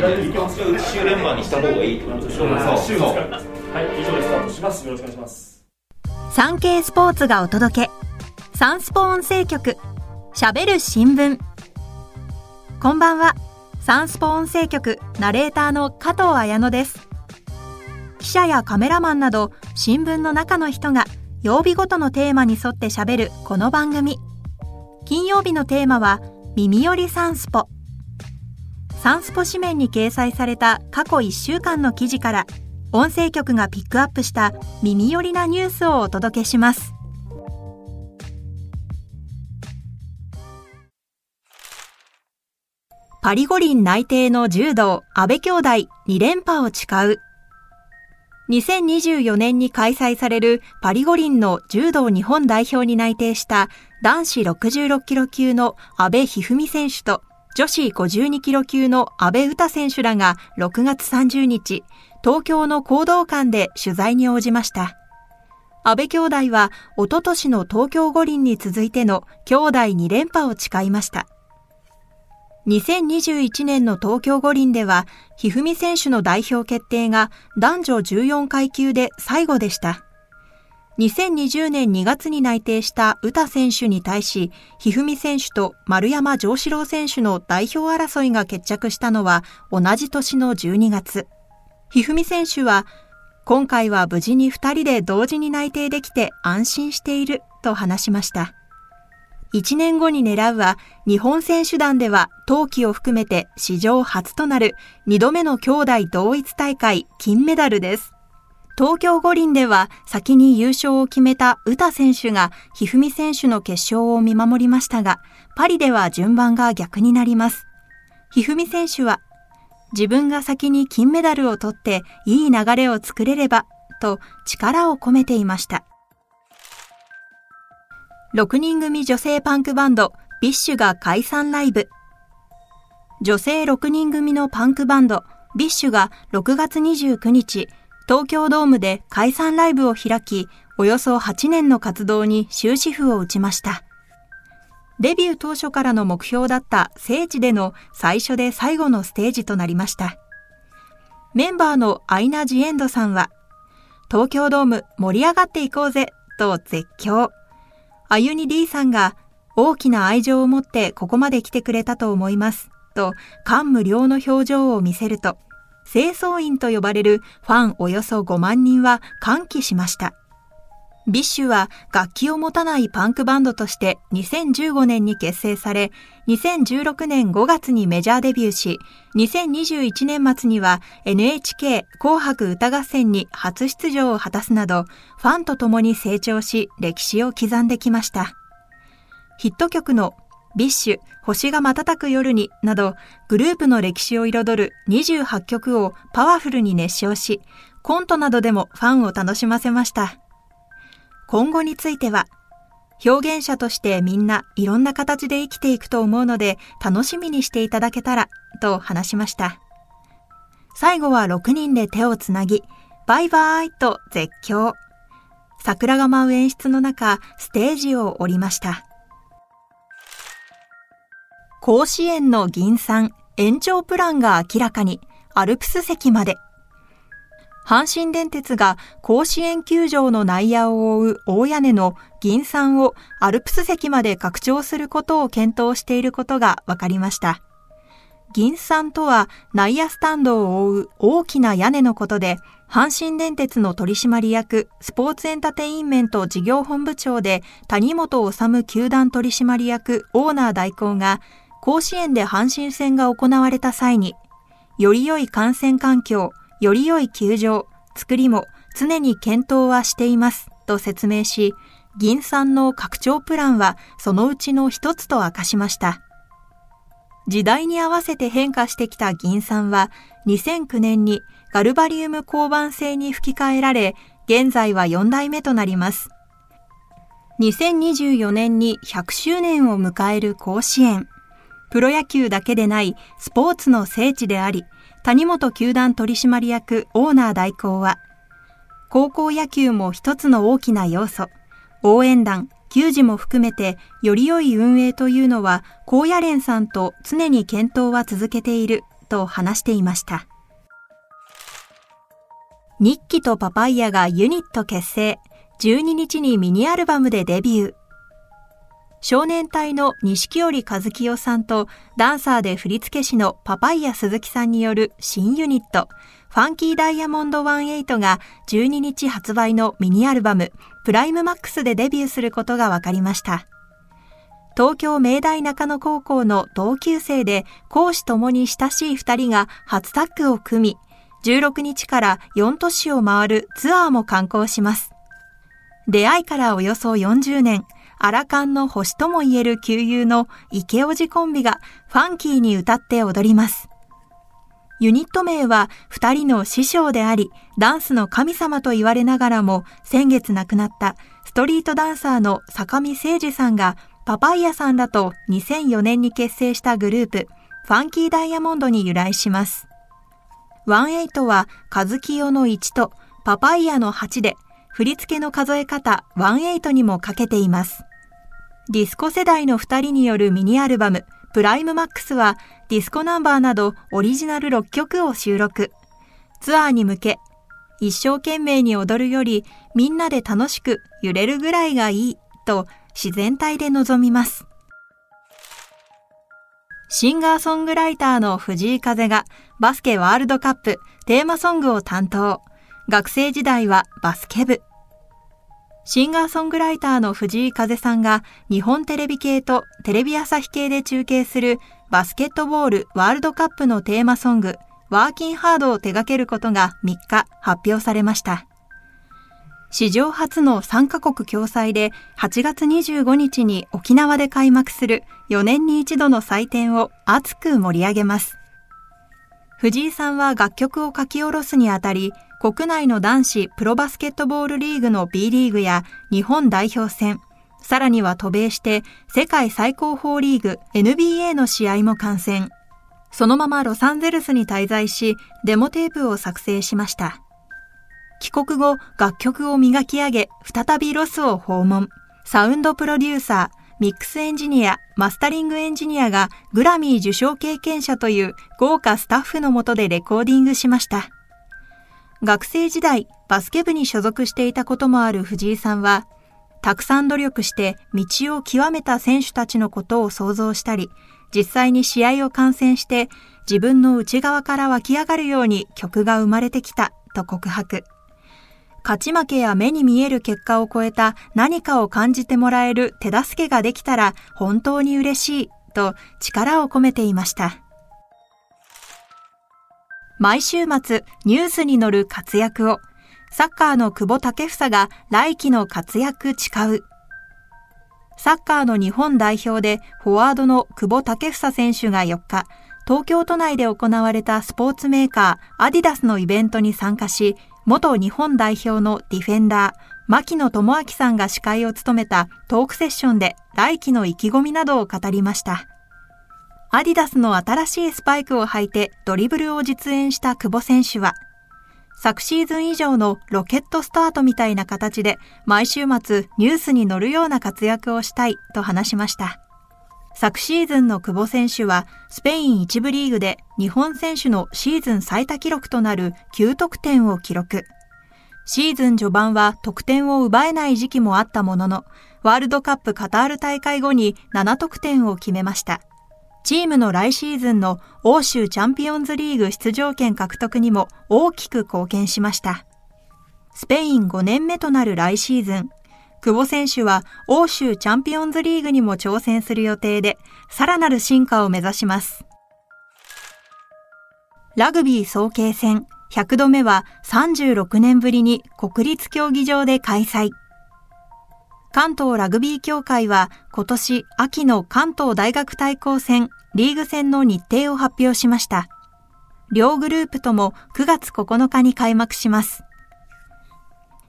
週連番にした方がいいってことでしょ週のはい以上でスタートしますよろしくお願いします産経スポーツがお届けサンスポ音声局しゃべる新聞。こんばんは。サンスポ音声局ナレーターの加藤彩乃です。記者やカメラマンなど新聞の中の人が曜日ごとのテーマに沿ってしゃべるこの番組。金曜日のテーマは耳よりサンスポ。サンスポ紙面に掲載された過去1週間の記事から音声局がピックアップした耳寄りなニュースをお届けします。パリ五輪内定の柔道安倍兄弟2連覇を誓う。2024年に開催されるパリ五輪の柔道日本代表に内定した男子66キロ級の安倍一二三選手と女子52キロ級の安倍詩選手らが6月30日、東京の行動館で取材に応じました。安倍兄弟は、おととしの東京五輪に続いての兄弟2連覇を誓いました。2021年の東京五輪では、ひふみ選手の代表決定が男女14階級で最後でした。2020年2月に内定した詩選手に対し、ひふみ選手と丸山城志郎選手の代表争いが決着したのは同じ年の12月。ひふみ選手は、今回は無事に2人で同時に内定できて安心していると話しました。1年後に狙うは、日本選手団では冬季を含めて史上初となる2度目の兄弟同一大会金メダルです。東京五輪では先に優勝を決めた詩選手がひふみ選手の決勝を見守りましたが、パリでは順番が逆になります。ひふみ選手は、自分が先に金メダルを取っていい流れを作れれば、と力を込めていました。6人組女性パンクバンド、 BiSHが解散ライブ。女性6人組のパンクバンド、BiSHが6月29日、東京ドームで解散ライブを開き、およそ8年の活動に終止符を打ちました。デビュー当初からの目標だった聖地での最初で最後のステージとなりました。メンバーのアイナ・ジ・エンドさんは、東京ドーム盛り上がっていこうぜと絶叫。アユニ・D さんが大きな愛情を持ってここまで来てくれたと思います。と感無量の表情を見せると、清掃員と呼ばれるファンおよそ5万人は歓喜しました。 BiSHは楽器を持たないパンクバンドとして2015年に結成され、2016年5月にメジャーデビューし、2021年末には NHK 紅白歌合戦に初出場を果たすなど、ファンと共に成長し歴史を刻んできました。ヒット曲の BiSH、星が瞬く夜になどグループの歴史を彩る28曲をパワフルに熱唱し、コントなどでもファンを楽しませました。今後については、表現者としてみんないろんな形で生きていくと思うので楽しみにしていただけたらと話しました。最後は6人で手をつなぎ、バイバーイと絶叫。桜が舞う演出の中、ステージを降りました。甲子園の銀山延長プランが明らかに、アルプス席まで。阪神電鉄が甲子園球場の内野を覆う大屋根の銀山をアルプス席まで拡張することを検討していることが分かりました。銀山とは内野スタンドを覆う大きな屋根のことで、阪神電鉄の取締役、スポーツエンタテインメント事業本部長で谷本治球団取締役オーナー代行が甲子園で阪神戦が行われた際に、より良い感染環境、より良い球場、作りも常に検討はしていますと説明し、銀山の拡張プランはそのうちの一つと明かしました。時代に合わせて変化してきた銀山は2009年にガルバリウム鉱板製に吹き替えられ、現在は4代目となります。2024年に100周年を迎える甲子園。プロ野球だけでないスポーツの聖地であり、谷本球団取締役オーナー代行は、高校野球も一つの大きな要素、応援団、球児も含めてより良い運営というのは高野連さんと常に検討は続けていると話していました。日記とパパイヤがユニット結成、12日にミニアルバムでデビュー。少年隊の錦織和清さんとダンサーで振付師のパパイヤ鈴木さんによる新ユニット、ファンキーダイヤモンド18が12日発売のミニアルバム、プライムマックスでデビューすることが分かりました。東京明大中野高校の同級生で講師ともに親しい二人が初タッグを組み、16日から4都市を回るツアーも観光します。出会いからおよそ40年、アラカンの星とも言える旧友の池オジコンビがファンキーに歌って踊ります。ユニット名は二人の師匠であり、ダンスの神様と言われながらも、先月亡くなったストリートダンサーの坂見誠二さんがパパイヤさんらと2004年に結成したグループ、ファンキーダイヤモンドに由来します。18は、カズキヨの1とパパイヤの8で、振り付けの数え方18にもかけています。ディスコ世代の2人によるミニアルバム、プライムマックスは、ディスコナンバーなどオリジナル6曲を収録。ツアーに向け、一生懸命に踊るより、みんなで楽しく揺れるぐらいがいい、と自然体で臨みます。シンガーソングライターの藤井風がバスケワールドカップテーマソングを担当。学生時代はバスケ部。シンガーソングライターの藤井風さんが日本テレビ系とテレビ朝日系で中継するバスケットボールワールドカップのテーマソングワーキンハードを手掛けることが3日発表されました。史上初の3カ国共催で8月25日に沖縄で開幕する4年に一度の祭典を熱く盛り上げます。藤井さんは楽曲を書き下ろすにあたり、国内の男子プロバスケットボールリーグの B リーグや日本代表戦、さらには渡米して世界最高峰リーグ NBA の試合も観戦。そのままロサンゼルスに滞在し、デモテープを作成しました。帰国後、楽曲を磨き上げ、再びロスを訪問。サウンドプロデューサー、ミックスエンジニア、マスタリングエンジニアがグラミー受賞経験者という豪華スタッフのもとでレコーディングしました。学生時代、バスケ部に所属していたこともある藤井さんは、たくさん努力して道を極めた選手たちのことを想像したり、実際に試合を観戦して自分の内側から湧き上がるように曲が生まれてきたと告白。勝ち負けや目に見える結果を超えた何かを感じてもらえる手助けができたら本当に嬉しいと力を込めていました。毎週末ニュースに載る活躍をサッカーの久保建英が来季の活躍誓う。サッカーの日本代表でフォワードの久保建英選手が4日、東京都内で行われたスポーツメーカーアディダスのイベントに参加し、元日本代表のディフェンダー、牧野智明さんが司会を務めたトークセッションで来季の意気込みなどを語りました。アディダスの新しいスパイクを履いてドリブルを実演した久保選手は、昨シーズン以上のロケットスタートみたいな形で毎週末ニュースに載るような活躍をしたいと話しました。昨シーズンの久保選手はスペイン1部リーグで日本選手のシーズン最多記録となる9得点を記録。シーズン序盤は得点を奪えない時期もあったものの、ワールドカップカタール大会後に7得点を決めました。チームの来シーズンの欧州チャンピオンズリーグ出場権獲得にも大きく貢献しました。スペイン5年目となる来シーズン、久保選手は欧州チャンピオンズリーグにも挑戦する予定で、さらなる進化を目指します。ラグビー総計戦100度目は36年ぶりに国立競技場で開催。関東ラグビー協会は今年秋の関東大学対抗戦リーグ戦の日程を発表しました。両グループとも9月9日に開幕します。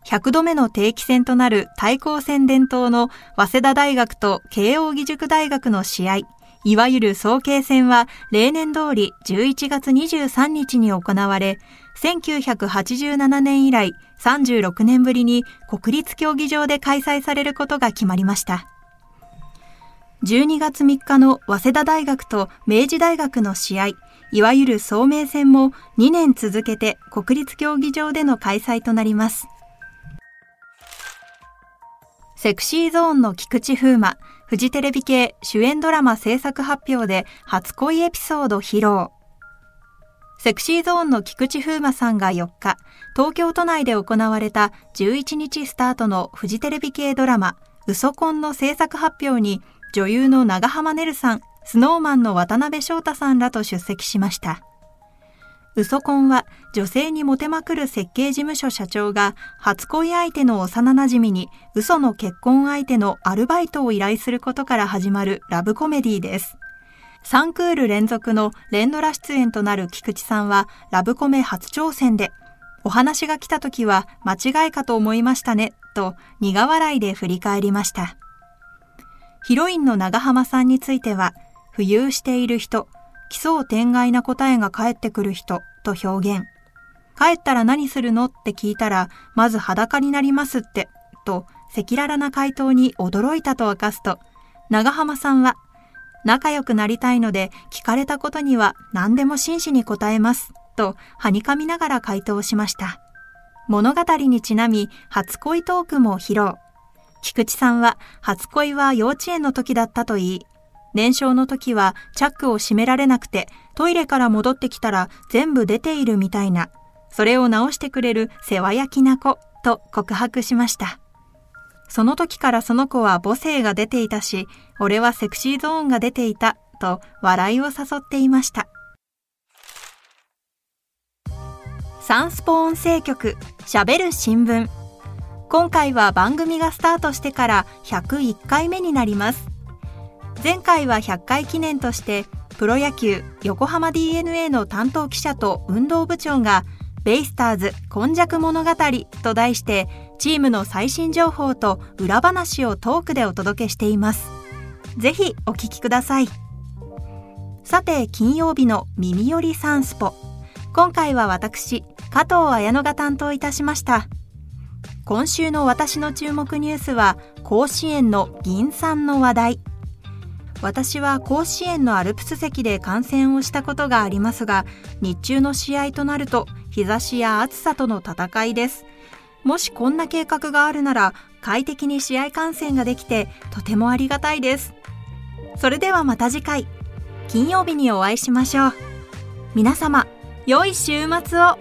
100度目の定期戦となる対抗戦伝統の早稲田大学と慶応義塾大学の試合、いわゆる早慶戦は例年通り11月23日に行われ、1987年以来36年ぶりに国立競技場で開催されることが決まりました。12月3日の早稲田大学と明治大学の試合、いわゆる聡明戦も2年続けて国立競技場での開催となります。セクシーゾーンの菊池風磨、フジテレビ系主演ドラマ制作発表で初恋エピソード披露。セクシーゾーンの菊池風磨さんが4日、東京都内で行われた11日スタートのフジテレビ系ドラマ、ウソコンの制作発表に女優の長浜ねるさん、スノーマンの渡辺翔太さんらと出席しました。ウソコンは女性にモテまくる設計事務所社長が初恋相手の幼馴染に嘘の結婚相手のアルバイトを依頼することから始まるラブコメディーです。3クール連続の連ドラ出演となる菊池さんはラブコメ初挑戦でお話が来た時は間違いかと思いましたねと苦笑いで振り返りました。ヒロインの長浜さんについては浮遊している人、奇想天外な答えが返ってくる人と表現。帰ったら何するのって聞いたら、まず裸になりますって、と赤裸々な回答に驚いたと明かすと、長浜さんは、仲良くなりたいので聞かれたことには何でも真摯に答えます、とはにかみながら回答しました。物語にちなみ初恋トークも披露。菊池さんは初恋は幼稚園の時だったと言い、年少の時はチャックを閉められなくて、トイレから戻ってきたら全部出ているみたいな、それを直してくれる世話焼きな子と告白しました。その時からその子は母性が出ていたし、俺はセクシーゾーンが出ていたと笑いを誘っていました。サンスポ音声局喋る新聞今回は番組がスタートしてから101回目になります前回は100回記念としてプロ野球横浜 d n a の担当記者と運動部長がベイスターズ今昔物語と題してチームの最新情報と裏話をトークでお届けしています。ぜひお聞きください。さて金曜日の耳よりサンスポ。今回は私、加藤綾乃が担当いたしました。今週の私の注目ニュースは甲子園の銀さんの話題。私は甲子園のアルプス席で観戦をしたことがありますが、日中の試合となると日差しや暑さとの戦いです。もしこんな計画があるなら快適に試合観戦ができてとてもありがたいです。それではまた次回、金曜日にお会いしましょう。皆様、良い週末を